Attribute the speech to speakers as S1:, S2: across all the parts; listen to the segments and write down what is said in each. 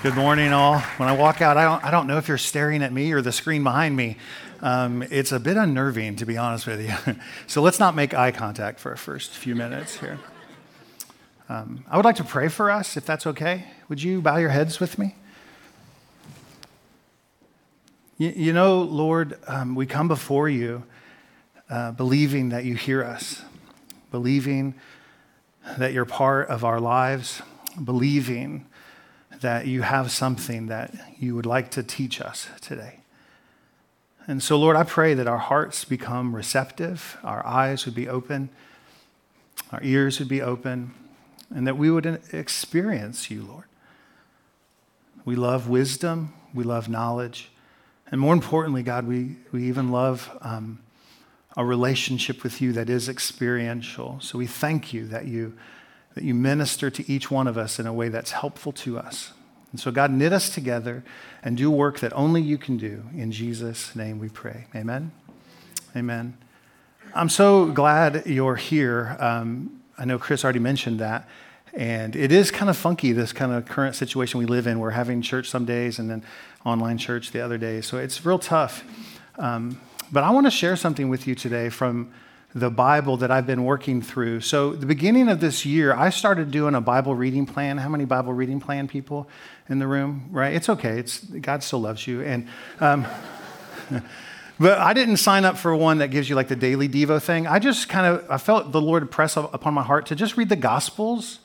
S1: Good morning, all. When I walk out, I don't, I don't know if you're staring at me or the screen behind me. Um, it's a bit unnerving, to be honest with you. so let's not make eye contact for our first few minutes here. Um, I would like to pray for us, if that's okay. Would you bow your heads with me? You, you know, Lord, um, we come before you uh, believing that you hear us, believing that you're part of our lives, believing that you have something that you would like to teach us today. And so, Lord, I pray that our hearts become receptive, our eyes would be open, our ears would be open, and that we would experience you, Lord. We love wisdom, we love knowledge, and more importantly, God, we, we even love um, a relationship with you that is experiential. So we thank you that you that you minister to each one of us in a way that's helpful to us. And so, God, knit us together and do work that only you can do. In Jesus' name we pray. Amen. Amen. I'm so glad you're here. Um, I know Chris already mentioned that. And it is kind of funky, this kind of current situation we live in. We're having church some days and then online church the other days. So it's real tough. Um, but I want to share something with you today from the Bible that I've been working through. So, the beginning of this year, I started doing a Bible reading plan. How many Bible reading plan people in the room? Right? It's okay. It's God still loves you. And um, but I didn't sign up for one that gives you like the daily devo thing. I just kind of I felt the Lord press upon my heart to just read the Gospels.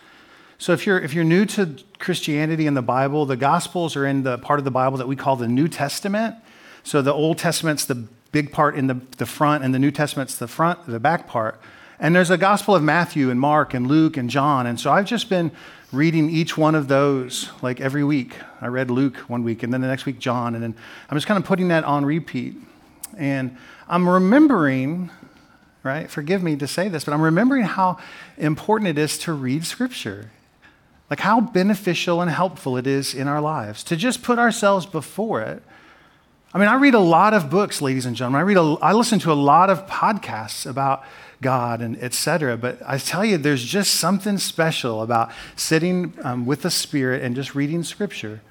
S1: So if you're if you're new to Christianity and the Bible, the Gospels are in the part of the Bible that we call the New Testament. So the Old Testament's the big part in the, the front, and the New Testament's the front, the back part. And there's a Gospel of Matthew and Mark and Luke and John. And so I've just been reading each one of those like every week. I read Luke one week, and then the next week, John. And then I'm just kind of putting that on repeat. And I'm remembering, right? Forgive me to say this, but I'm remembering how important it is to read Scripture. Like how beneficial and helpful it is in our lives to just put ourselves before it I mean, I read a lot of books, ladies and gentlemen. I read, a, I listen to a lot of podcasts about God and etc. But I tell you, there's just something special about sitting um, with the Spirit and just reading Scripture.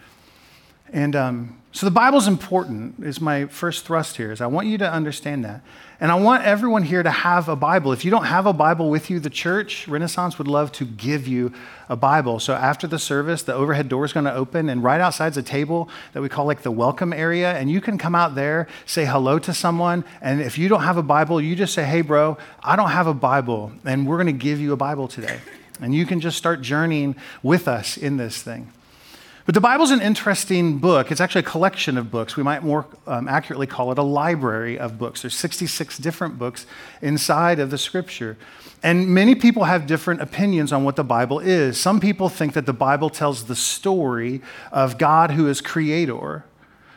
S1: And um, so the Bible's important. Is my first thrust here. Is I want you to understand that. And I want everyone here to have a Bible. If you don't have a Bible with you, the church, Renaissance, would love to give you a Bible. So after the service, the overhead door is going to open, and right outside's a table that we call like the welcome area. And you can come out there, say hello to someone. And if you don't have a Bible, you just say, hey, bro, I don't have a Bible. And we're going to give you a Bible today. And you can just start journeying with us in this thing. But the Bible's an interesting book. It's actually a collection of books. We might more um, accurately call it a library of books. There's 66 different books inside of the scripture. And many people have different opinions on what the Bible is. Some people think that the Bible tells the story of God who is creator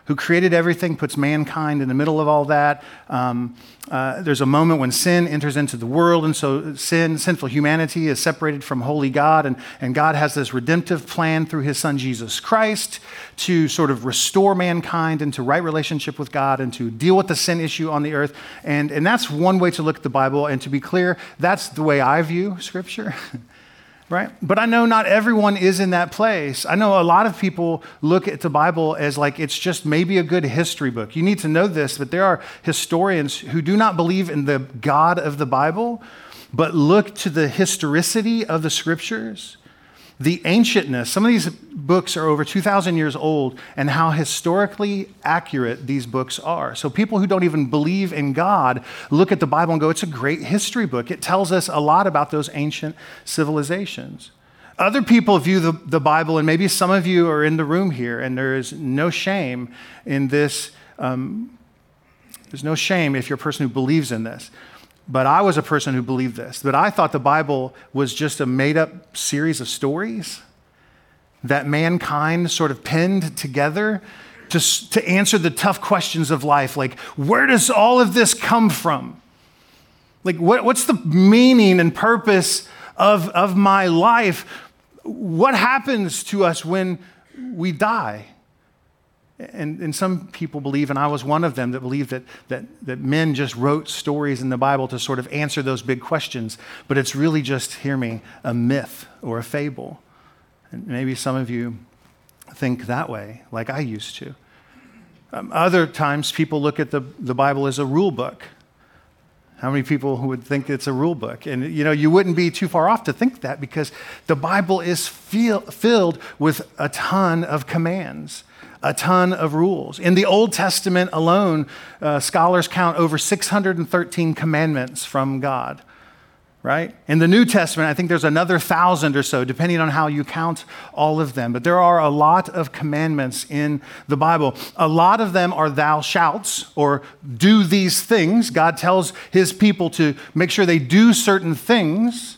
S1: who created everything, puts mankind in the middle of all that. Um, uh, there's a moment when sin enters into the world, and so sin, sinful humanity is separated from holy God, and, and God has this redemptive plan through his son Jesus Christ to sort of restore mankind into right relationship with God and to deal with the sin issue on the earth. And, and that's one way to look at the Bible, and to be clear, that's the way I view Scripture. right? But I know not everyone is in that place. I know a lot of people look at the Bible as like it's just maybe a good history book. You need to know this, but there are historians who do not believe in the God of the Bible, but look to the historicity of the scriptures the ancientness. Some of these books are over 2,000 years old, and how historically accurate these books are. So, people who don't even believe in God look at the Bible and go, it's a great history book. It tells us a lot about those ancient civilizations. Other people view the, the Bible, and maybe some of you are in the room here, and there is no shame in this. Um, there's no shame if you're a person who believes in this. But I was a person who believed this, that I thought the Bible was just a made up series of stories that mankind sort of pinned together to, to answer the tough questions of life, like where does all of this come from? Like, what, what's the meaning and purpose of, of my life? What happens to us when we die? And, and some people believe, and I was one of them that believed that, that, that men just wrote stories in the Bible to sort of answer those big questions, but it's really just, hear me, a myth or a fable. And maybe some of you think that way, like I used to. Um, other times, people look at the, the Bible as a rule book. How many people who would think it's a rule book? And you know, you wouldn't be too far off to think that because the Bible is feel, filled with a ton of commands, a ton of rules. In the Old Testament alone, uh, scholars count over 613 commandments from God right? In the New Testament, I think there's another thousand or so, depending on how you count all of them. But there are a lot of commandments in the Bible. A lot of them are thou shalt, or do these things. God tells his people to make sure they do certain things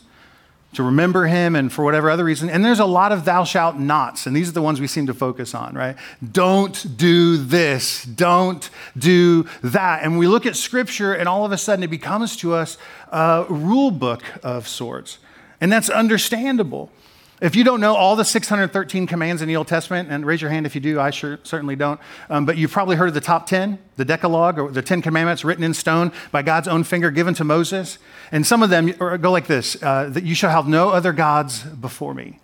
S1: to remember him and for whatever other reason. And there's a lot of thou shalt nots, and these are the ones we seem to focus on, right? Don't do this, don't do that. And we look at scripture, and all of a sudden it becomes to us a rule book of sorts. And that's understandable. If you don't know all the 613 commands in the Old Testament, and raise your hand if you do, I sure, certainly don't, um, but you've probably heard of the top 10, the Decalogue, or the 10 commandments written in stone by God's own finger given to Moses. And some of them go like this uh, that you shall have no other gods before me.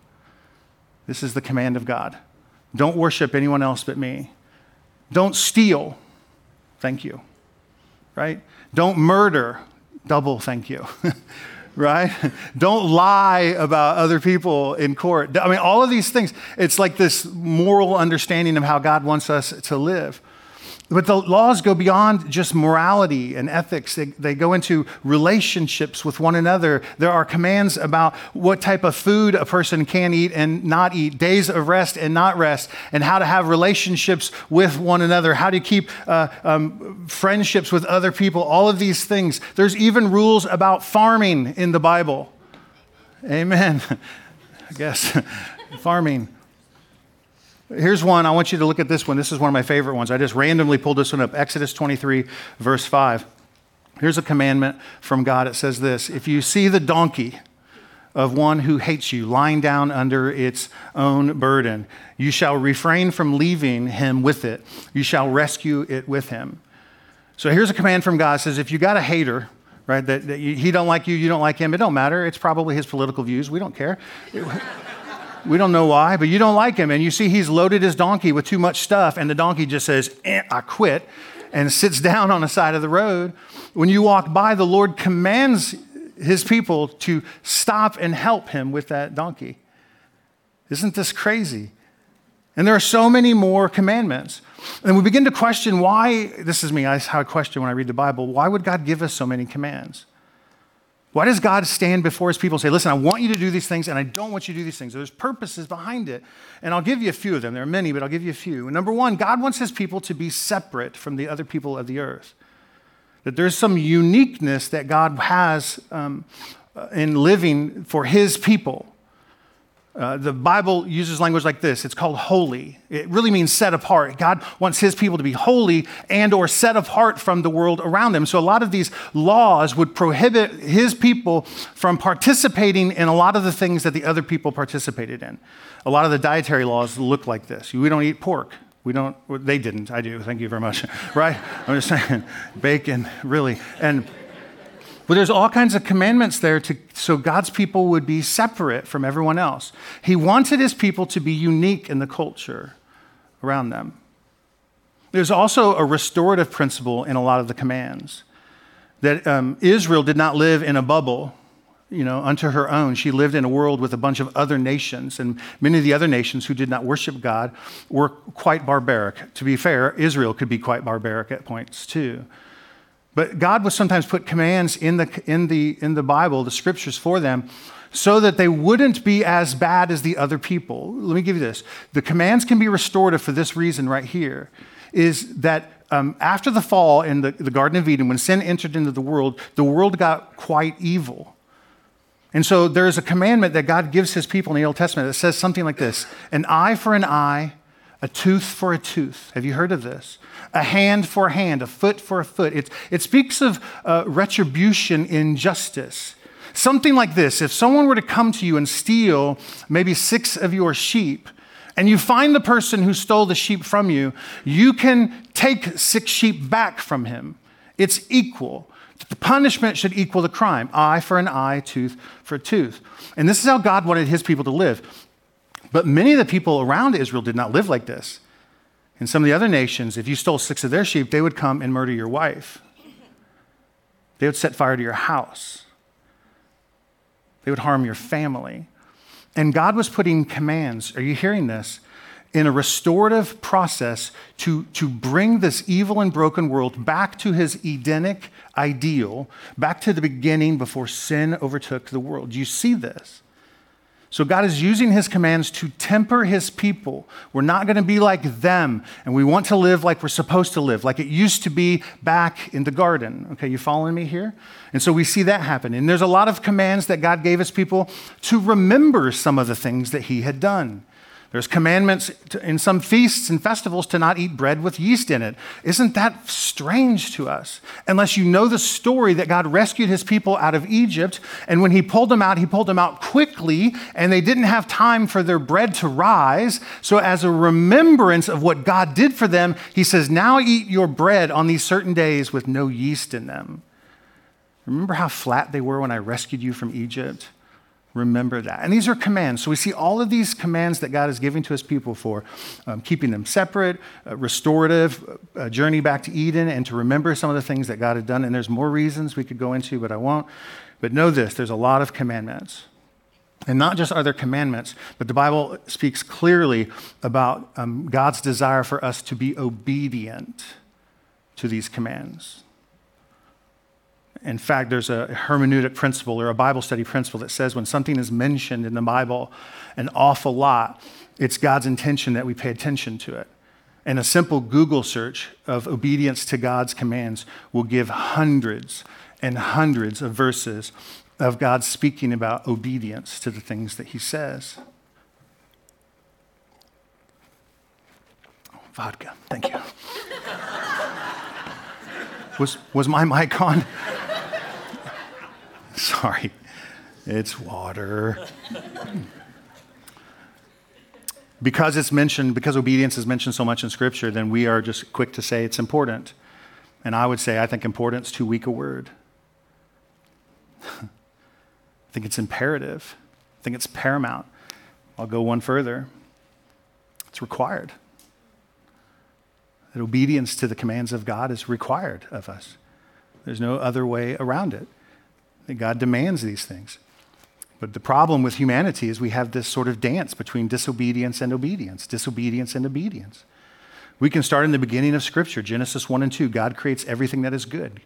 S1: This is the command of God. Don't worship anyone else but me. Don't steal. Thank you. Right? Don't murder. Double thank you. right? Don't lie about other people in court. I mean, all of these things, it's like this moral understanding of how God wants us to live. But the laws go beyond just morality and ethics. They, they go into relationships with one another. There are commands about what type of food a person can eat and not eat, days of rest and not rest, and how to have relationships with one another, how to keep uh, um, friendships with other people, all of these things. There's even rules about farming in the Bible. Amen. I guess farming. Here's one. I want you to look at this one. This is one of my favorite ones. I just randomly pulled this one up Exodus 23, verse 5. Here's a commandment from God. It says this If you see the donkey of one who hates you lying down under its own burden, you shall refrain from leaving him with it. You shall rescue it with him. So here's a command from God. It says, If you got a hater, right, that, that he don't like you, you don't like him, it don't matter. It's probably his political views. We don't care. We don't know why, but you don't like him. And you see he's loaded his donkey with too much stuff, and the donkey just says, eh, I quit, and sits down on the side of the road. When you walk by, the Lord commands his people to stop and help him with that donkey. Isn't this crazy? And there are so many more commandments. And we begin to question why, this is me, I how I question when I read the Bible, why would God give us so many commands? Why does God stand before his people and say, Listen, I want you to do these things and I don't want you to do these things? There's purposes behind it. And I'll give you a few of them. There are many, but I'll give you a few. Number one, God wants his people to be separate from the other people of the earth. That there's some uniqueness that God has um, in living for his people. Uh, the Bible uses language like this. It's called holy. It really means set apart. God wants his people to be holy and or set apart from the world around them. So a lot of these laws would prohibit his people from participating in a lot of the things that the other people participated in. A lot of the dietary laws look like this. We don't eat pork. We don't, they didn't. I do. Thank you very much. right? I'm just saying, bacon, really. And but there's all kinds of commandments there to, so God's people would be separate from everyone else. He wanted his people to be unique in the culture around them. There's also a restorative principle in a lot of the commands that um, Israel did not live in a bubble, you know, unto her own. She lived in a world with a bunch of other nations, and many of the other nations who did not worship God were quite barbaric. To be fair, Israel could be quite barbaric at points too. But God would sometimes put commands in the, in, the, in the Bible, the scriptures for them, so that they wouldn't be as bad as the other people. Let me give you this. The commands can be restorative for this reason right here is that um, after the fall in the, the Garden of Eden, when sin entered into the world, the world got quite evil. And so there's a commandment that God gives his people in the Old Testament that says something like this an eye for an eye, a tooth for a tooth. Have you heard of this? A hand for a hand, a foot for a foot. It, it speaks of uh, retribution in justice. Something like this if someone were to come to you and steal maybe six of your sheep, and you find the person who stole the sheep from you, you can take six sheep back from him. It's equal. The punishment should equal the crime eye for an eye, tooth for a tooth. And this is how God wanted his people to live. But many of the people around Israel did not live like this. In some of the other nations, if you stole six of their sheep, they would come and murder your wife. They would set fire to your house. They would harm your family. And God was putting commands, are you hearing this? In a restorative process to, to bring this evil and broken world back to his Edenic ideal, back to the beginning before sin overtook the world. Do you see this? So God is using his commands to temper his people. We're not going to be like them, and we want to live like we're supposed to live, like it used to be back in the garden. Okay, you following me here? And so we see that happen. And there's a lot of commands that God gave his people to remember some of the things that he had done. There's commandments in some feasts and festivals to not eat bread with yeast in it. Isn't that strange to us? Unless you know the story that God rescued his people out of Egypt, and when he pulled them out, he pulled them out quickly, and they didn't have time for their bread to rise. So, as a remembrance of what God did for them, he says, Now eat your bread on these certain days with no yeast in them. Remember how flat they were when I rescued you from Egypt? Remember that. And these are commands. So we see all of these commands that God is giving to his people for um, keeping them separate, uh, restorative, uh, journey back to Eden, and to remember some of the things that God had done. And there's more reasons we could go into, but I won't. But know this there's a lot of commandments. And not just are there commandments, but the Bible speaks clearly about um, God's desire for us to be obedient to these commands. In fact, there's a hermeneutic principle or a Bible study principle that says when something is mentioned in the Bible an awful lot, it's God's intention that we pay attention to it. And a simple Google search of obedience to God's commands will give hundreds and hundreds of verses of God speaking about obedience to the things that He says. Vodka, thank you. was, was my mic on? Sorry, it's water. because it's mentioned, because obedience is mentioned so much in Scripture, then we are just quick to say it's important. And I would say, I think important's too weak a word. I think it's imperative. I think it's paramount. I'll go one further. It's required. That obedience to the commands of God is required of us. There's no other way around it that God demands these things. But the problem with humanity is we have this sort of dance between disobedience and obedience, disobedience and obedience. We can start in the beginning of Scripture, Genesis 1 and 2. God creates everything that is good.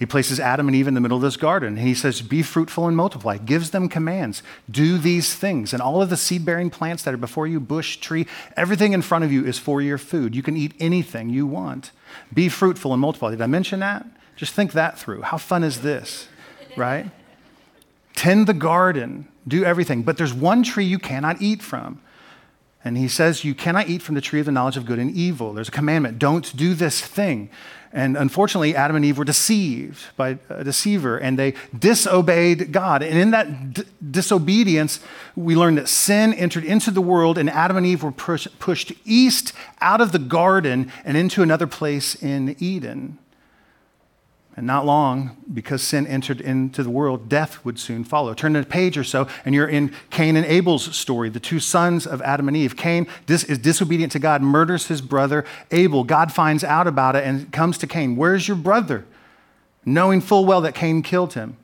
S1: He places Adam and Eve in the middle of this garden, and he says, Be fruitful and multiply. Gives them commands. Do these things. And all of the seed bearing plants that are before you, bush, tree, everything in front of you is for your food. You can eat anything you want. Be fruitful and multiply. Did I mention that? Just think that through. How fun is this? Right? Tend the garden, do everything. But there's one tree you cannot eat from. And he says, You cannot eat from the tree of the knowledge of good and evil. There's a commandment don't do this thing. And unfortunately, Adam and Eve were deceived by a deceiver and they disobeyed God. And in that d- disobedience, we learned that sin entered into the world and Adam and Eve were push- pushed east out of the garden and into another place in Eden. And not long, because sin entered into the world, death would soon follow. Turn a page or so, and you're in Cain and Abel's story, the two sons of Adam and Eve. Cain is disobedient to God, murders his brother Abel. God finds out about it and comes to Cain. Where's your brother? Knowing full well that Cain killed him.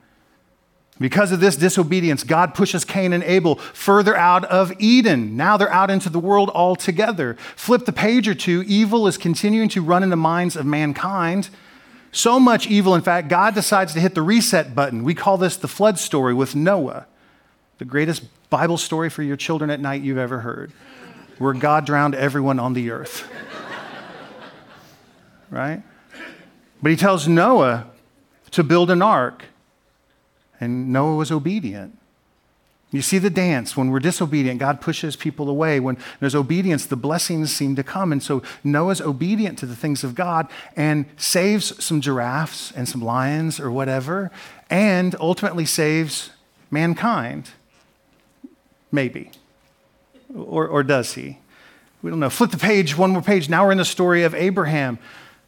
S1: Because of this disobedience, God pushes Cain and Abel further out of Eden. Now they're out into the world altogether. Flip the page or two, evil is continuing to run in the minds of mankind. So much evil, in fact, God decides to hit the reset button. We call this the flood story with Noah, the greatest Bible story for your children at night you've ever heard, where God drowned everyone on the earth. right? But he tells Noah to build an ark, and Noah was obedient. You see the dance. When we're disobedient, God pushes people away. When there's obedience, the blessings seem to come. And so Noah's obedient to the things of God and saves some giraffes and some lions or whatever, and ultimately saves mankind. Maybe. Or, or does he? We don't know. Flip the page, one more page. Now we're in the story of Abraham.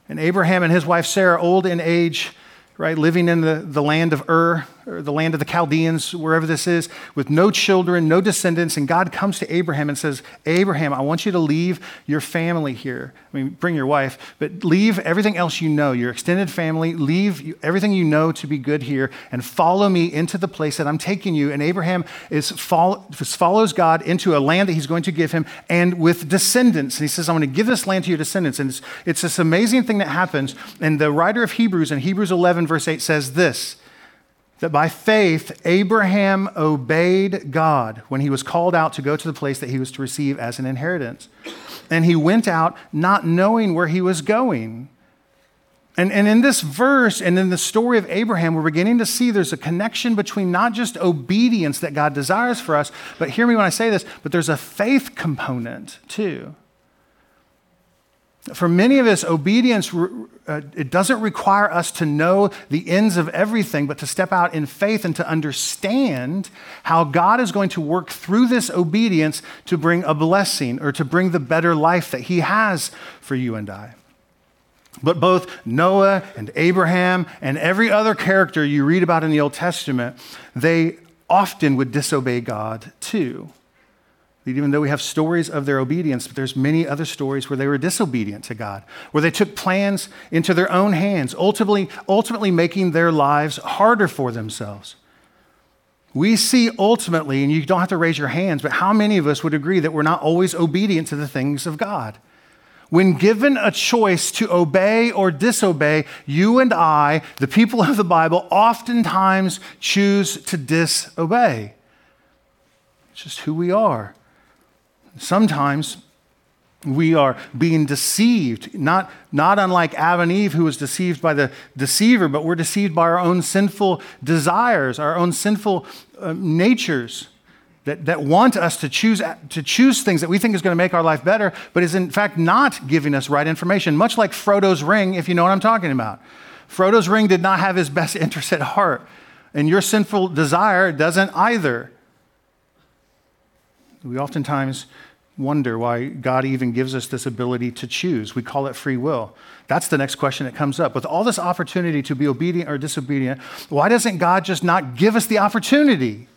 S1: And Abraham and his wife Sarah, old in age, right, living in the, the land of Ur, or the land of the Chaldeans, wherever this is, with no children, no descendants. And God comes to Abraham and says, Abraham, I want you to leave your family here. I mean, bring your wife, but leave everything else you know, your extended family, leave everything you know to be good here, and follow me into the place that I'm taking you. And Abraham is follow, follows God into a land that he's going to give him, and with descendants. And he says, I'm going to give this land to your descendants. And it's, it's this amazing thing that happens. And the writer of Hebrews in Hebrews 11, verse 8 says this that by faith, Abraham obeyed God when he was called out to go to the place that he was to receive as an inheritance. And he went out not knowing where he was going. And, and in this verse and in the story of Abraham, we're beginning to see there's a connection between not just obedience that God desires for us, but hear me when I say this, but there's a faith component too. For many of us, obedience, uh, it doesn't require us to know the ends of everything, but to step out in faith and to understand how God is going to work through this obedience to bring a blessing or to bring the better life that He has for you and I. But both Noah and Abraham and every other character you read about in the Old Testament, they often would disobey God too even though we have stories of their obedience, but there's many other stories where they were disobedient to God, where they took plans into their own hands, ultimately, ultimately making their lives harder for themselves. We see ultimately, and you don't have to raise your hands, but how many of us would agree that we're not always obedient to the things of God? When given a choice to obey or disobey, you and I, the people of the Bible, oftentimes choose to disobey. It's just who we are. Sometimes we are being deceived, not, not unlike Adam and Eve, who was deceived by the deceiver, but we're deceived by our own sinful desires, our own sinful uh, natures that, that want us to choose, to choose things that we think is going to make our life better, but is in fact not giving us right information, much like Frodo's ring, if you know what I'm talking about. Frodo's ring did not have his best interest at heart, and your sinful desire doesn't either. We oftentimes wonder why God even gives us this ability to choose. We call it free will. That's the next question that comes up. With all this opportunity to be obedient or disobedient, why doesn't God just not give us the opportunity?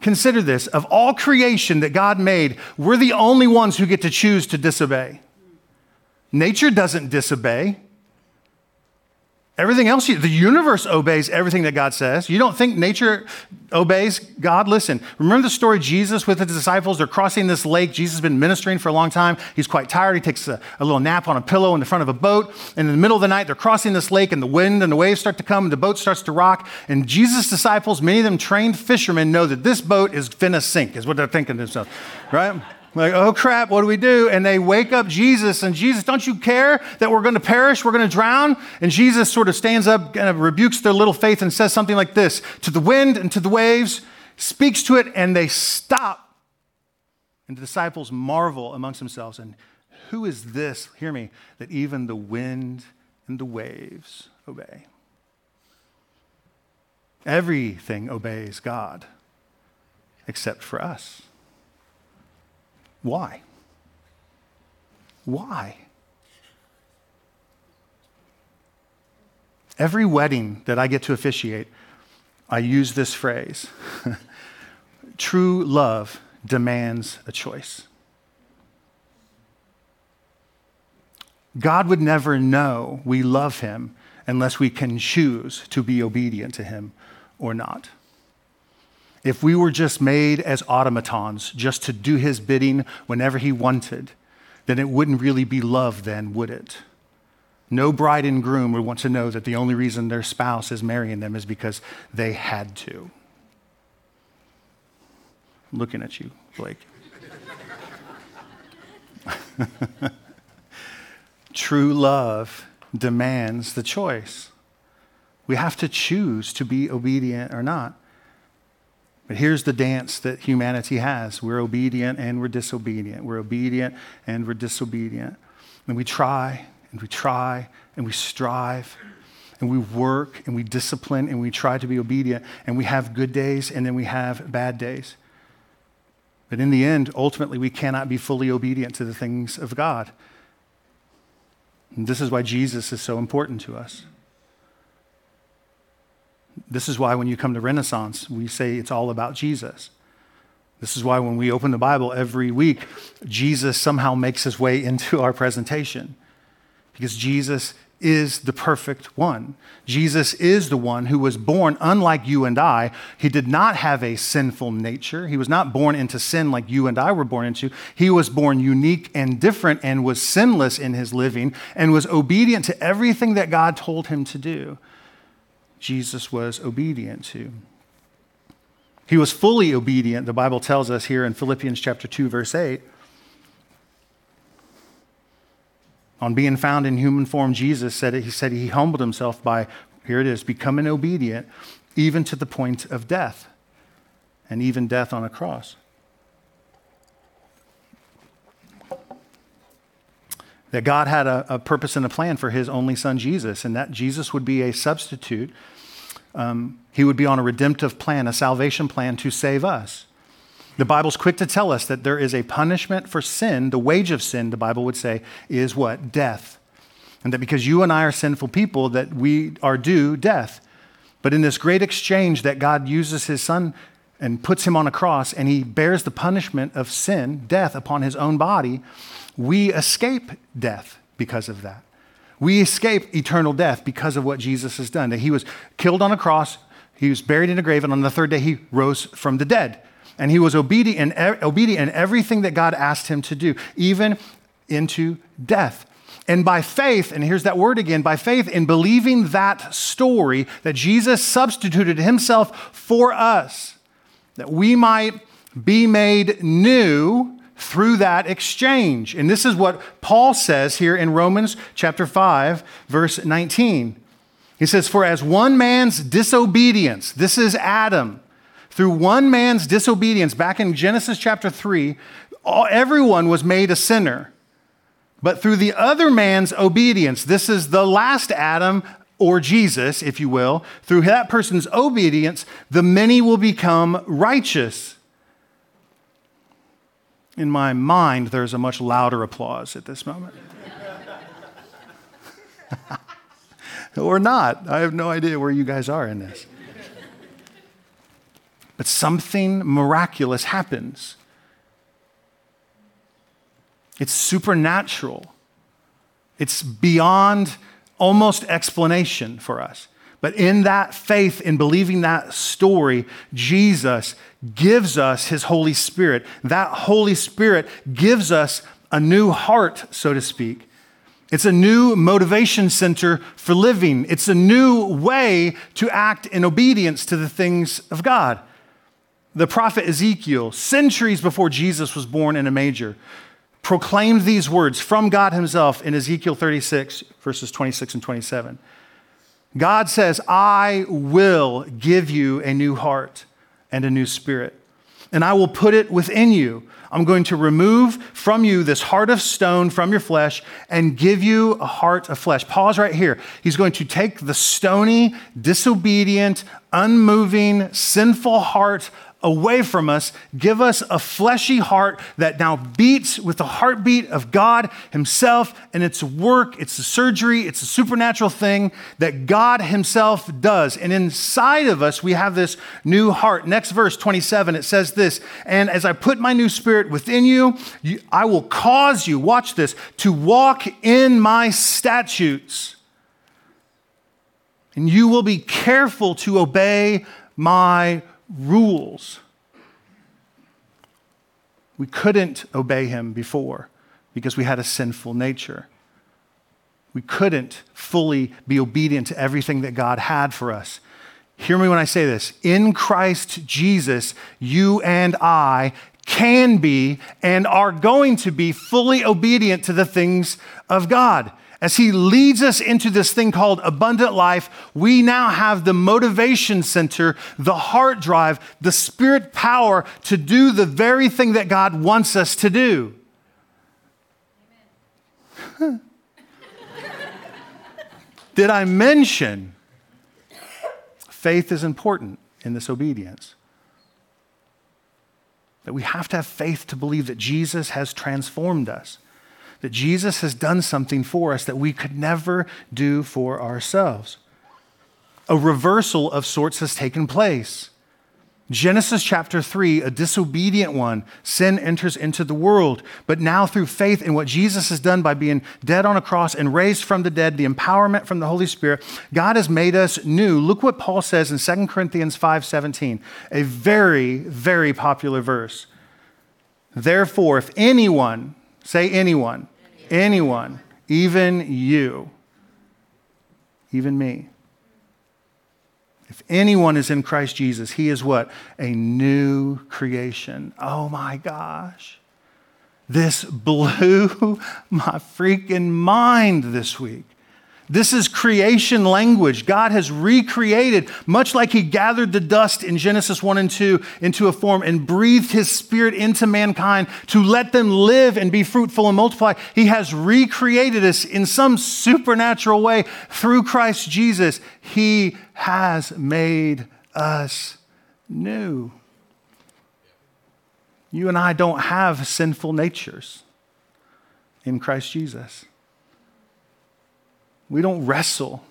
S1: Consider this of all creation that God made, we're the only ones who get to choose to disobey. Nature doesn't disobey. Everything else, the universe obeys everything that God says. You don't think nature obeys God? Listen, remember the story Jesus with the disciples? They're crossing this lake. Jesus has been ministering for a long time. He's quite tired. He takes a, a, little nap on a pillow in the front of a boat. And in the middle of the night, they're crossing this lake, and the wind and the waves start to come, and the boat starts to rock. And Jesus' disciples, many of them trained fishermen, know that this boat is finna sink, is what they're thinking to themselves, right? Like, oh crap, what do we do? And they wake up Jesus, and Jesus, don't you care that we're going to perish? We're going to drown? And Jesus sort of stands up, kind of rebukes their little faith, and says something like this to the wind and to the waves, speaks to it, and they stop. And the disciples marvel amongst themselves. And who is this, hear me, that even the wind and the waves obey? Everything obeys God except for us. Why? Why? Every wedding that I get to officiate, I use this phrase True love demands a choice. God would never know we love him unless we can choose to be obedient to him or not. If we were just made as automatons, just to do his bidding whenever he wanted, then it wouldn't really be love, then, would it? No bride and groom would want to know that the only reason their spouse is marrying them is because they had to. I'm looking at you, Blake. True love demands the choice. We have to choose to be obedient or not. But here's the dance that humanity has we're obedient and we're disobedient. We're obedient and we're disobedient. And we try and we try and we strive and we work and we discipline and we try to be obedient and we have good days and then we have bad days. But in the end, ultimately, we cannot be fully obedient to the things of God. And this is why Jesus is so important to us. This is why when you come to Renaissance, we say it's all about Jesus. This is why when we open the Bible every week, Jesus somehow makes his way into our presentation. Because Jesus is the perfect one. Jesus is the one who was born unlike you and I. He did not have a sinful nature. He was not born into sin like you and I were born into. He was born unique and different and was sinless in his living and was obedient to everything that God told him to do. Jesus was obedient to. He was fully obedient, the Bible tells us here in Philippians chapter 2 verse 8. On being found in human form, Jesus said it, he said he humbled himself by, here it is, becoming obedient, even to the point of death, and even death on a cross. That God had a, a purpose and a plan for his only son, Jesus, and that Jesus would be a substitute. Um, he would be on a redemptive plan, a salvation plan to save us. The Bible's quick to tell us that there is a punishment for sin. The wage of sin, the Bible would say, is what? Death. And that because you and I are sinful people, that we are due death. But in this great exchange that God uses his son and puts him on a cross and he bears the punishment of sin, death, upon his own body, we escape death because of that. We escape eternal death because of what Jesus has done. That he was killed on a cross, he was buried in a grave, and on the third day he rose from the dead and he was obedient in, obedient in everything that God asked him to do, even into death. And by faith, and here's that word again, by faith in believing that story that Jesus substituted himself for us, that we might be made new through that exchange. And this is what Paul says here in Romans chapter 5, verse 19. He says, For as one man's disobedience, this is Adam, through one man's disobedience, back in Genesis chapter 3, all, everyone was made a sinner. But through the other man's obedience, this is the last Adam or Jesus, if you will, through that person's obedience, the many will become righteous. In my mind, there's a much louder applause at this moment. or not. I have no idea where you guys are in this. But something miraculous happens. It's supernatural. It's beyond almost explanation for us. But in that faith, in believing that story, Jesus gives us his Holy Spirit. That Holy Spirit gives us a new heart, so to speak. It's a new motivation center for living. It's a new way to act in obedience to the things of God. The prophet Ezekiel, centuries before Jesus was born in a manger, proclaimed these words from God Himself in Ezekiel 36, verses 26 and 27. God says, I will give you a new heart and a new spirit, and I will put it within you. I'm going to remove from you this heart of stone from your flesh and give you a heart of flesh. Pause right here. He's going to take the stony, disobedient, unmoving, sinful heart away from us, give us a fleshy heart that now beats with the heartbeat of God Himself. And it's work, it's a surgery, it's a supernatural thing that God Himself does. And inside of us, we have this new heart. Next verse 27, it says this And as I put my new spirit within you, you I will cause you, watch this, to walk in my statutes. And you will be careful to obey my rules. We couldn't obey him before because we had a sinful nature. We couldn't fully be obedient to everything that God had for us. Hear me when I say this. In Christ Jesus, you and I can be and are going to be fully obedient to the things of God. As He leads us into this thing called abundant life, we now have the motivation center, the heart drive, the spirit power to do the very thing that God wants us to do. Did I mention faith is important in this obedience? That we have to have faith to believe that Jesus has transformed us, that Jesus has done something for us that we could never do for ourselves. A reversal of sorts has taken place. Genesis chapter 3, a disobedient one, sin enters into the world. But now, through faith in what Jesus has done by being dead on a cross and raised from the dead, the empowerment from the Holy Spirit, God has made us new. Look what Paul says in 2 Corinthians 5 17, a very, very popular verse. Therefore, if anyone, say anyone, anyone, even you, even me, if anyone is in Christ Jesus, he is what? A new creation. Oh my gosh. This blew my freaking mind this week. This is creation language. God has recreated, much like He gathered the dust in Genesis 1 and 2 into a form and breathed His Spirit into mankind to let them live and be fruitful and multiply. He has recreated us in some supernatural way through Christ Jesus. He has made us new. You and I don't have sinful natures in Christ Jesus. We don't wrestle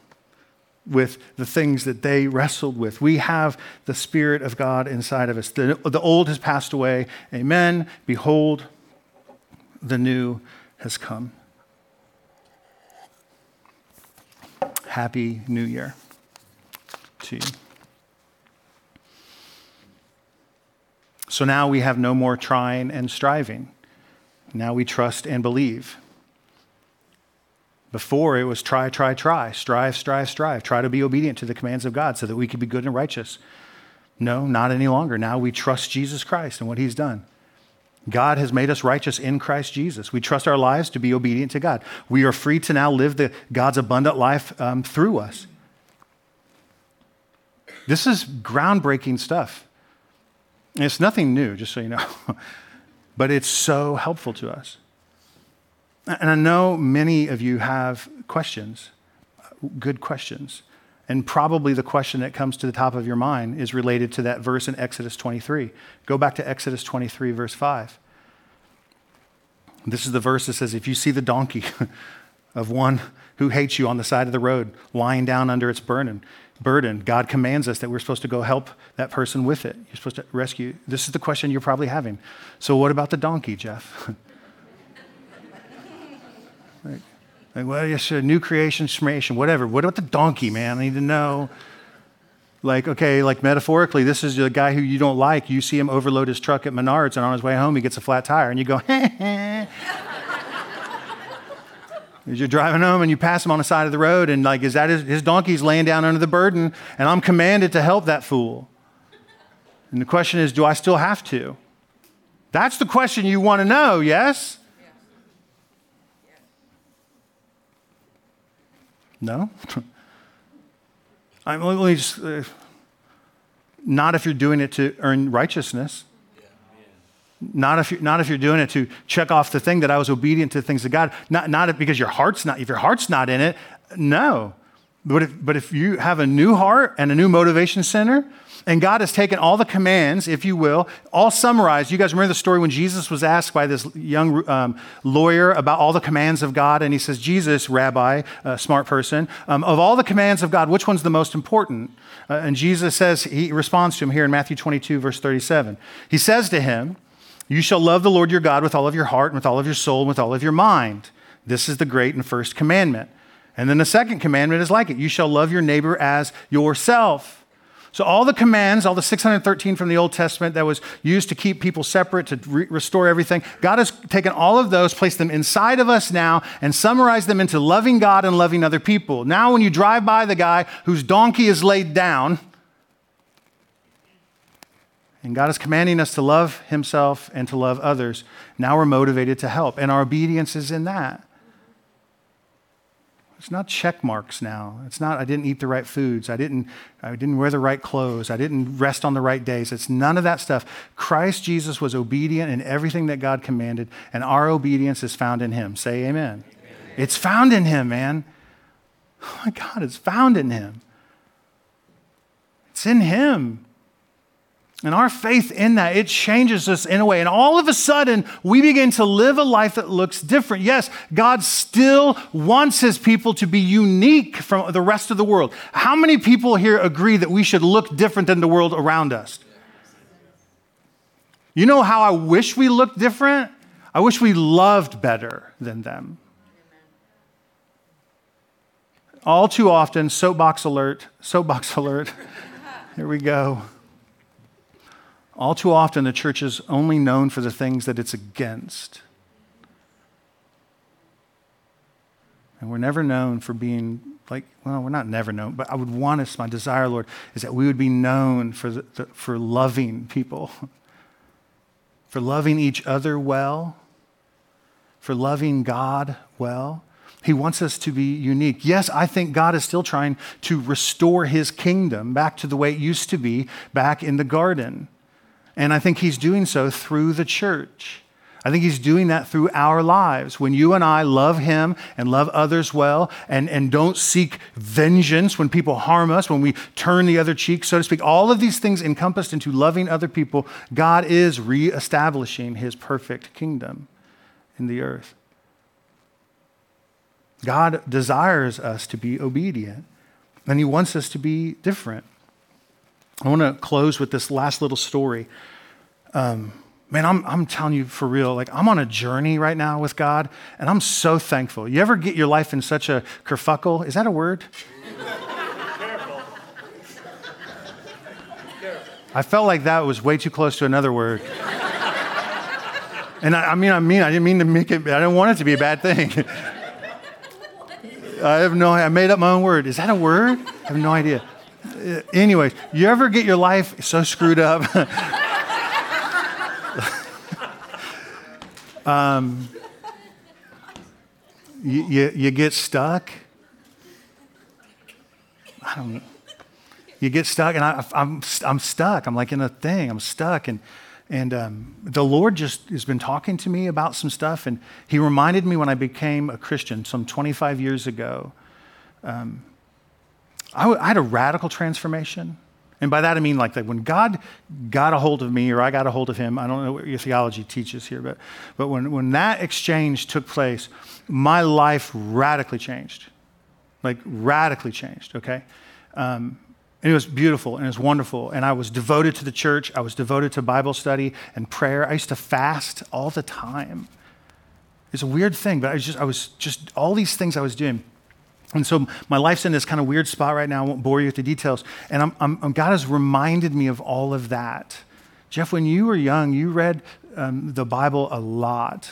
S1: with the things that they wrestled with. We have the Spirit of God inside of us. The, the old has passed away. Amen. Behold, the new has come. Happy New Year to you. So now we have no more trying and striving. Now we trust and believe. Before it was try, try, try, strive, strive, strive, try to be obedient to the commands of God so that we could be good and righteous. No, not any longer. Now we trust Jesus Christ and what he's done. God has made us righteous in Christ Jesus. We trust our lives to be obedient to God. We are free to now live the, God's abundant life um, through us. This is groundbreaking stuff. It's nothing new, just so you know, but it's so helpful to us. And I know many of you have questions, good questions. And probably the question that comes to the top of your mind is related to that verse in Exodus 23. Go back to Exodus 23, verse 5. This is the verse that says, If you see the donkey of one who hates you on the side of the road, lying down under its burden, burden, God commands us that we're supposed to go help that person with it. You're supposed to rescue. This is the question you're probably having. So, what about the donkey, Jeff? Like, well, yes, a new creation, smation, whatever. What about the donkey, man? I need to know. Like, okay, like metaphorically, this is a guy who you don't like. You see him overload his truck at Menards, and on his way home, he gets a flat tire, and you go, As you're driving home and you pass him on the side of the road, and like, is that his, his donkey's laying down under the burden, and I'm commanded to help that fool. And the question is, do I still have to? That's the question you want to know, yes? No? I'm only just, uh, not if you're doing it to earn righteousness. Not if, you're, not if you're doing it to check off the thing that I was obedient to the things of God. Not, not because your heart's not, if your heart's not in it, no. But if, but if you have a new heart and a new motivation center, and God has taken all the commands, if you will, all summarized. You guys remember the story when Jesus was asked by this young um, lawyer about all the commands of God? And he says, Jesus, rabbi, a smart person, um, of all the commands of God, which one's the most important? Uh, and Jesus says, he responds to him here in Matthew 22, verse 37. He says to him, You shall love the Lord your God with all of your heart, and with all of your soul, and with all of your mind. This is the great and first commandment. And then the second commandment is like it you shall love your neighbor as yourself. So, all the commands, all the 613 from the Old Testament that was used to keep people separate, to re- restore everything, God has taken all of those, placed them inside of us now, and summarized them into loving God and loving other people. Now, when you drive by the guy whose donkey is laid down, And God is commanding us to love Himself and to love others. Now we're motivated to help, and our obedience is in that. It's not check marks now. It's not I didn't eat the right foods. I didn't I didn't wear the right clothes. I didn't rest on the right days. It's none of that stuff. Christ Jesus was obedient in everything that God commanded, and our obedience is found in him. Say amen. amen. It's found in him, man. Oh my God, it's found in him. It's in him. And our faith in that, it changes us in a way. And all of a sudden, we begin to live a life that looks different. Yes, God still wants his people to be unique from the rest of the world. How many people here agree that we should look different than the world around us? You know how I wish we looked different? I wish we loved better than them. All too often, soapbox alert, soapbox alert. Here we go. All too often, the church is only known for the things that it's against. And we're never known for being like, well, we're not never known, but I would want us, my desire, Lord, is that we would be known for, the, the, for loving people, for loving each other well, for loving God well. He wants us to be unique. Yes, I think God is still trying to restore his kingdom back to the way it used to be back in the garden. And I think he's doing so through the church. I think he's doing that through our lives. When you and I love him and love others well and, and don't seek vengeance when people harm us, when we turn the other cheek, so to speak, all of these things encompassed into loving other people, God is reestablishing his perfect kingdom in the earth. God desires us to be obedient, and he wants us to be different. I want to close with this last little story. Um, man, I'm, I'm telling you for real, like I'm on a journey right now with God, and I'm so thankful. You ever get your life in such a kerfuckle? Is that a word? I felt like that was way too close to another word. And I, I, mean, I mean, I didn't mean to make it. I didn't want it to be a bad thing. I have no. I made up my own word. Is that a word? I have no idea. Uh, anyways, you ever get your life so screwed up? um, you, you, you, get stuck. I don't. You get stuck, and I, I'm, I'm stuck. I'm like in a thing. I'm stuck. And, and um, the Lord just has been talking to me about some stuff. And He reminded me when I became a Christian some 25 years ago. Um, I, w- I had a radical transformation. And by that I mean like that when God got a hold of me or I got a hold of him, I don't know what your theology teaches here, but, but when, when that exchange took place, my life radically changed. Like radically changed, okay? Um, and it was beautiful and it was wonderful. And I was devoted to the church. I was devoted to Bible study and prayer. I used to fast all the time. It's a weird thing, but I was just, I was just all these things I was doing. And so my life's in this kind of weird spot right now. I won't bore you with the details. And I'm, I'm, God has reminded me of all of that. Jeff, when you were young, you read um, the Bible a lot.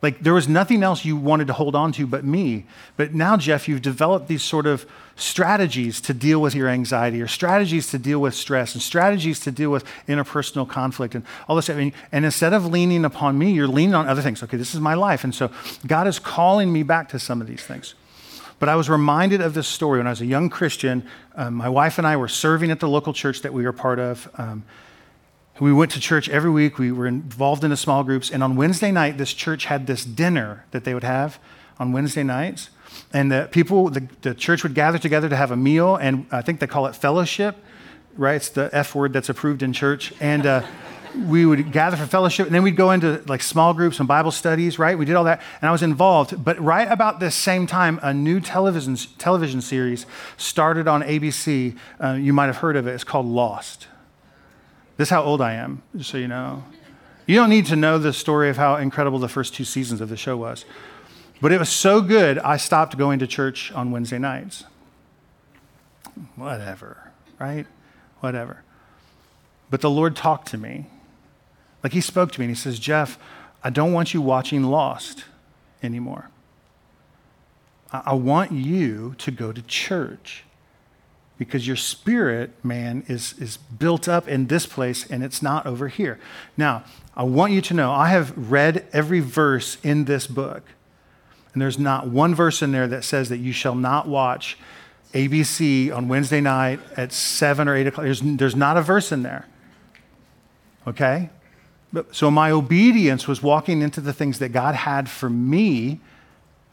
S1: Like there was nothing else you wanted to hold on to but me. But now, Jeff, you've developed these sort of strategies to deal with your anxiety or strategies to deal with stress and strategies to deal with interpersonal conflict and all this stuff. And, and instead of leaning upon me, you're leaning on other things. Okay, this is my life. And so God is calling me back to some of these things. But I was reminded of this story when I was a young Christian. Um, my wife and I were serving at the local church that we were part of. Um, we went to church every week. We were involved in the small groups. And on Wednesday night, this church had this dinner that they would have on Wednesday nights. And the people, the, the church would gather together to have a meal. And I think they call it fellowship, right? It's the F word that's approved in church. And uh, we would gather for fellowship and then we'd go into like small groups and Bible studies, right? We did all that and I was involved. But right about this same time, a new television, television series started on ABC. Uh, you might have heard of it. It's called Lost. This is how old I am, just so you know. You don't need to know the story of how incredible the first two seasons of the show was. But it was so good, I stopped going to church on Wednesday nights. Whatever, right? Whatever. But the Lord talked to me like he spoke to me and he says, Jeff, I don't want you watching Lost anymore. I, I want you to go to church. because your spirit, man, is, is built up in this place and it's not over here. Now, I want you to know I have read every verse in this book, and there's not one verse in there that says that you shall not watch ABC on Wednesday night at 7 or 8 o'clock. There's, there's not a verse in there. Okay? So my obedience was walking into the things that God had for me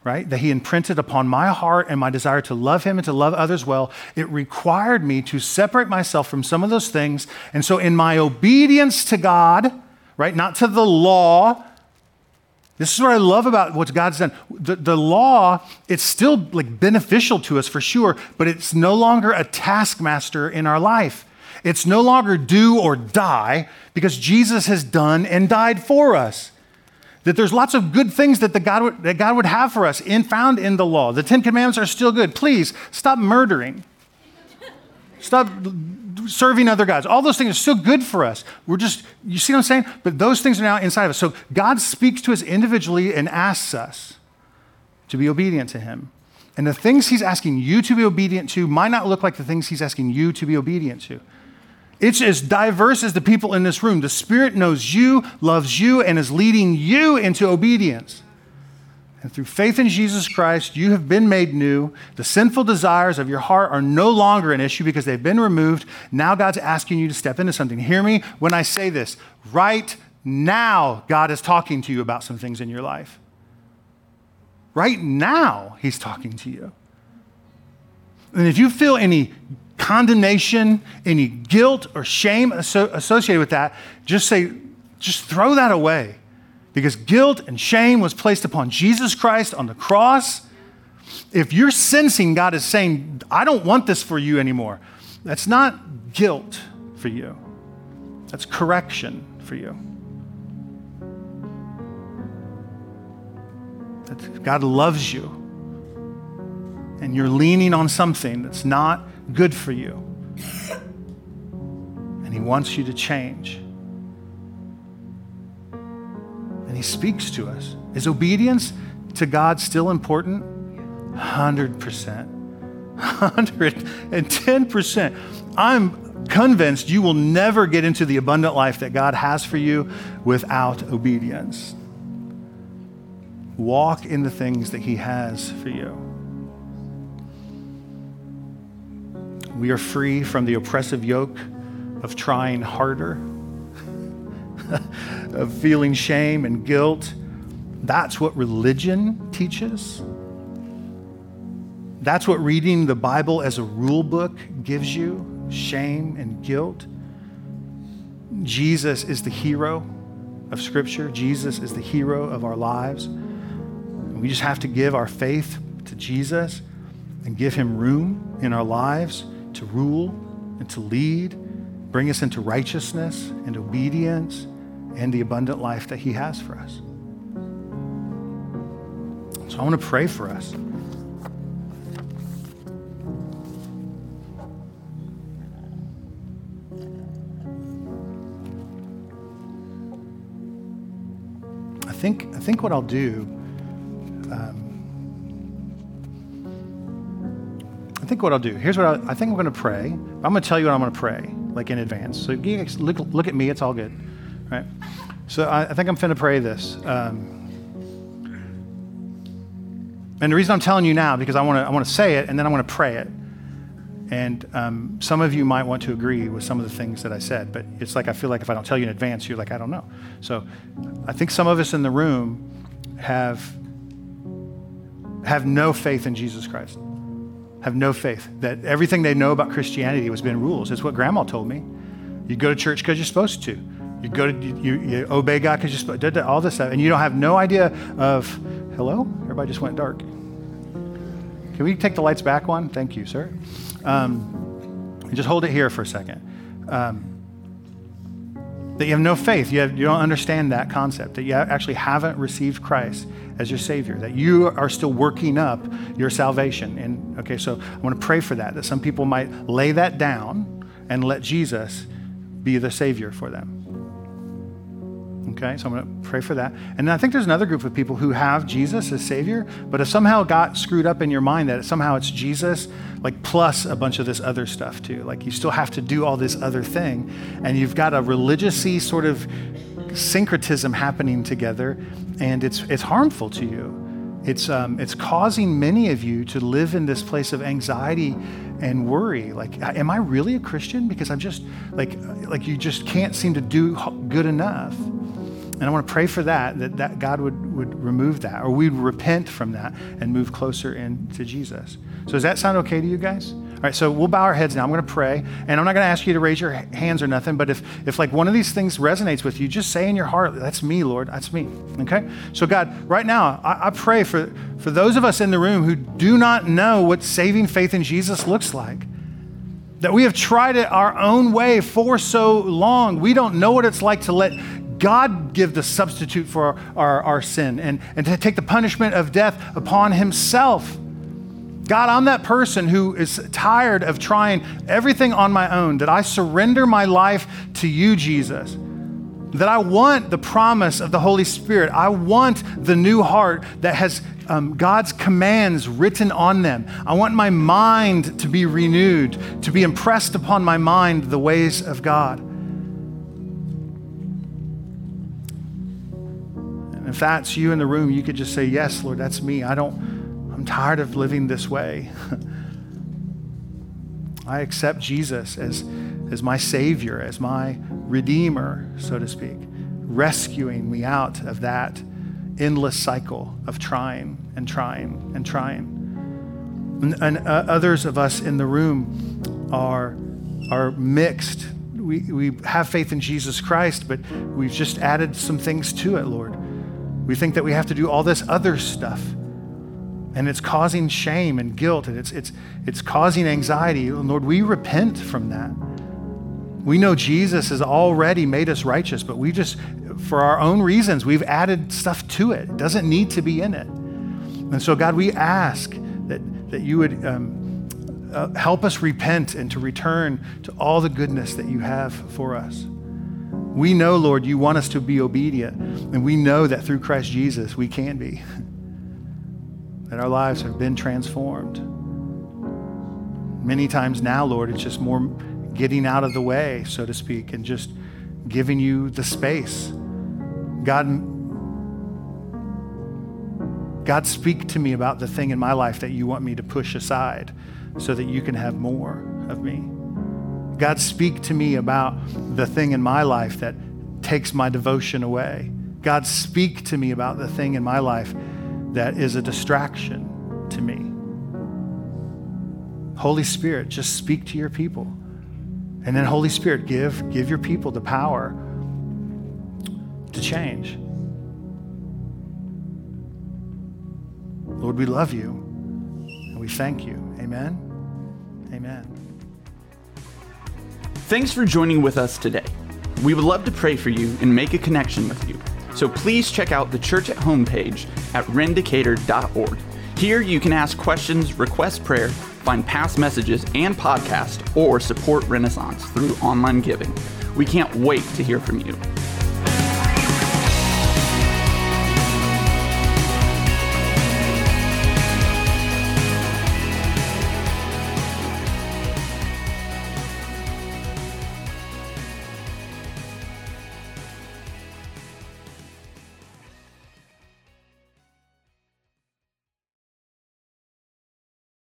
S1: right? That he imprinted upon my heart and my desire to love him and to love others well. It required me to separate myself from some of those things. And so, in my obedience to God, right, not to the law, this is what I love about what God's done. The, the law, it's still like beneficial to us for sure, but it's no longer a taskmaster in our life. It's no longer do or die because Jesus has done and died for us that there's lots of good things that, the God would, that God would have for us in, found in the law. The Ten Commandments are still good. Please stop murdering. Stop serving other gods. All those things are still good for us. We're just, you see what I'm saying? But those things are now inside of us. So God speaks to us individually and asks us to be obedient to Him. And the things He's asking you to be obedient to might not look like the things He's asking you to be obedient to. It's as diverse as the people in this room. The Spirit knows you, loves you, and is leading you into obedience. And through faith in Jesus Christ, you have been made new. The sinful desires of your heart are no longer an issue because they've been removed. Now God's asking you to step into something. Hear me when I say this. Right now, God is talking to you about some things in your life. Right now, He's talking to you. And if you feel any condemnation, any guilt or shame associated with that, just say, just throw that away. Because guilt and shame was placed upon Jesus Christ on the cross. If you're sensing God is saying, I don't want this for you anymore, that's not guilt for you, that's correction for you. That God loves you, and you're leaning on something that's not good for you. And He wants you to change. And He speaks to us. Is obedience to God still important? 100%. 110%. I'm convinced you will never get into the abundant life that God has for you without obedience. Walk in the things that He has for you. We are free from the oppressive yoke of trying harder, of feeling shame and guilt. That's what religion teaches. That's what reading the Bible as a rule book gives you shame and guilt. Jesus is the hero of Scripture, Jesus is the hero of our lives. we just have to give our faith to Jesus and give him room in our lives to rule and to lead, bring us into righteousness and obedience and the abundant life that He has for us. So I want to pray for us. I think, I think what I'll do. Um, I think what I'll do, here's what I, I think I'm going to pray. I'm going to tell you what I'm going to pray, like in advance. So you look, look at me, it's all good. Right? So I, I think I'm going to pray this. Um, and the reason I'm telling you now, because I want to I want to say it and then I want to pray it. And um, some of you might want to agree with some of the things that I said, but it's like I feel like if I don't tell you in advance, you're like, I don't know. So I think some of us in the room have, have no faith in Jesus Christ have no faith, that everything they know about Christianity was been rules. It's what grandma told me. You go to church because you're supposed to. You go to, you, you obey God because you're supposed to, all this stuff. And you don't have no idea of, hello? Everybody just went dark. Can we take the lights back one? Thank you, sir. Um, just hold it here for a second. Um, that you have no faith, you, have, you don't understand that concept, that you actually haven't received Christ as your Savior, that you are still working up your salvation. And okay, so I want to pray for that, that some people might lay that down and let Jesus be the Savior for them. Okay, so I'm going to pray for that. And I think there's another group of people who have Jesus as Savior, but have somehow got screwed up in your mind that somehow it's Jesus, like plus a bunch of this other stuff too. Like you still have to do all this other thing, and you've got a religiously sort of syncretism happening together, and it's it's harmful to you. It's um, it's causing many of you to live in this place of anxiety and worry. Like, am I really a Christian? Because I'm just like like you just can't seem to do good enough. And I want to pray for that, that, that God would, would remove that, or we'd repent from that and move closer into Jesus. So does that sound okay to you guys? All right, so we'll bow our heads now. I'm going to pray, and I'm not going to ask you to raise your hands or nothing, but if, if like one of these things resonates with you, just say in your heart, that's me, Lord, that's me, okay? So God, right now, I, I pray for, for those of us in the room who do not know what saving faith in Jesus looks like that we have tried it our own way for so long. We don't know what it's like to let God give the substitute for our, our, our, sin and, and to take the punishment of death upon himself. God, I'm that person who is tired of trying everything on my own, that I surrender my life to you, Jesus. That I want the promise of the Holy Spirit. I want the new heart that has um, God's commands written on them. I want my mind to be renewed, to be impressed upon my mind the ways of God. And if that's you in the room, you could just say, Yes, Lord, that's me. I don't, I'm tired of living this way. I accept Jesus as, as my Savior, as my Redeemer, so to speak, rescuing me out of that endless cycle of trying and trying and trying. And, and uh, others of us in the room are, are mixed. We, we have faith in Jesus Christ, but we've just added some things to it, Lord. We think that we have to do all this other stuff. And it's causing shame and guilt, and it's, it's, it's causing anxiety. Lord, we repent from that. We know Jesus has already made us righteous, but we just, for our own reasons, we've added stuff to it. It doesn't need to be in it. And so, God, we ask that, that you would um, uh, help us repent and to return to all the goodness that you have for us. We know, Lord, you want us to be obedient, and we know that through Christ Jesus we can be. that our lives have been transformed. Many times now, Lord, it's just more getting out of the way, so to speak, and just giving you the space. God, God, speak to me about the thing in my life that you want me to push aside so that you can have more of me. God, speak to me about the thing in my life that takes my devotion away. God, speak to me about the thing in my life that is a distraction to me. Holy Spirit, just speak to your people. And then Holy Spirit, give, give your people the power to change. Lord, we love you and we thank you. Amen. Amen.
S2: Thanks for joining with us today. We would love to pray for you and make a connection with you. So please check out the church at home page at rendicator.org. Here you can ask questions, request prayer, find past messages and podcasts, or support Renaissance through online giving. We can't wait to hear from you.